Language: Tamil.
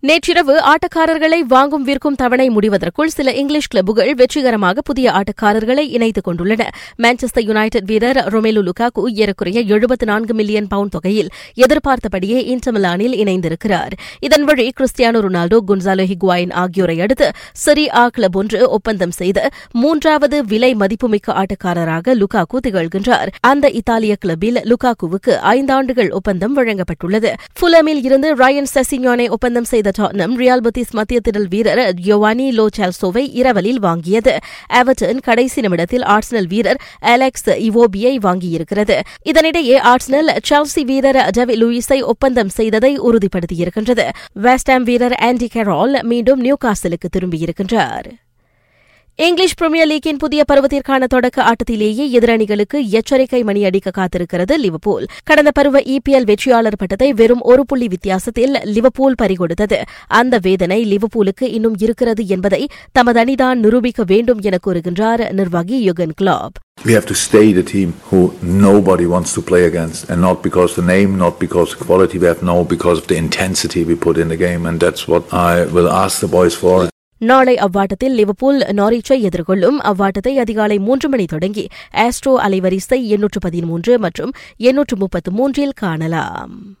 நேற்றிரவு ஆட்டக்காரர்களை வாங்கும் விற்கும் தவணை முடிவதற்குள் சில இங்கிலீஷ் கிளப்புகள் வெற்றிகரமாக புதிய ஆட்டக்காரர்களை இணைத்துக் கொண்டுள்ளன. மான்செஸ்டர் யுனைடெட் வீரர் ரொமேலு லுகாகு ஏறக்குறைய எழுபத்தி நான்கு மில்லியன் பவுண்ட் தொகையில் எதிர்பார்த்தபடியே இன்டர்மிலானில் இணைந்திருக்கிறார். இதன் வழி கிறிஸ்டியானோ ரொனால்டோ குன்சாலோ ஹிக்வாயின் ஆகியோரை அடுத்து சிறி ஆ கிளப் ஒன்று ஒப்பந்தம் செய்த மூன்றாவது விலை மதிப்புமிக்க ஆட்டக்காரராக லுகாகு திகழ்கின்றார். அந்த இத்தாலிய கிளப்பில் லுகாக்குவுக்கு ஐந்தாண்டுகள் ஒப்பந்தம் வழங்கப்பட்டுள்ளது. ஃபுலமில் இருந்து ரயன் செசிஞானை ஒப்பந்தம் செய்த டாட்னம் ரியால் பத்திஸ் மத்திய திடல் வீரர் யோவானி லோ சால்சோவை இரவலில் வாங்கியது. எவர்டன் கடைசி நிமிடத்தில் ஆர்ஸ்னல் வீரர் அலெக்ஸ் இவோபியை வாங்கியிருக்கிறது. இதனிடையே ஆர்ஸ்னல் சால்சி வீரர் டவி லூயிஸை ஒப்பந்தம் செய்ததை உறுதிப்படுத்தியிருக்கின்றது. வெஸ்டாம் வீரர் ஆண்டி கெரால் மீண்டும் நியூ காசலுக்கு திரும்பியிருக்கின்றார். இங்கிலீஷ் பிரீமியர் லீக்கின் புதிய பருவத்திற்கான தொடக்க ஆட்டத்திலேயே எதிரணிகளுக்கு எச்சரிக்கை மணி அடிக்க காத்திருக்கிறது லிவபூல் கடந்த பருவ இபிஎல் வெற்றியாளர் பட்டத்தை வெறும் ஒரு புள்ளி வித்தியாசத்தில் லிவபூல் பறிகொடுத்தது. அந்த வேதனை லிவபூலுக்கு இன்னும் இருக்கிறது என்பதை தமது அணிதான் நிரூபிக்க வேண்டும் என கூறுகின்றார் நிர்வாகி Yugan Klopp. We have to stay the team who nobody wants to play against, and not because the name, not because the quality we have, no, because of the intensity we put in the game, and that's what I will ask the boys for. நாளை அவ்வாட்டத்தில் லிவர்பூல் நாரிச்சை எதிர்கொள்ளும். அவ்வாட்டத்தை அதிகாலை மூன்று மணி தொடங்கி ஆஸ்ட்ரோ அலைவரிசை எண்ணூற்று பதிமூன்று மற்றும் எண்ணூற்று முப்பத்து மூன்றில் காணலாம்.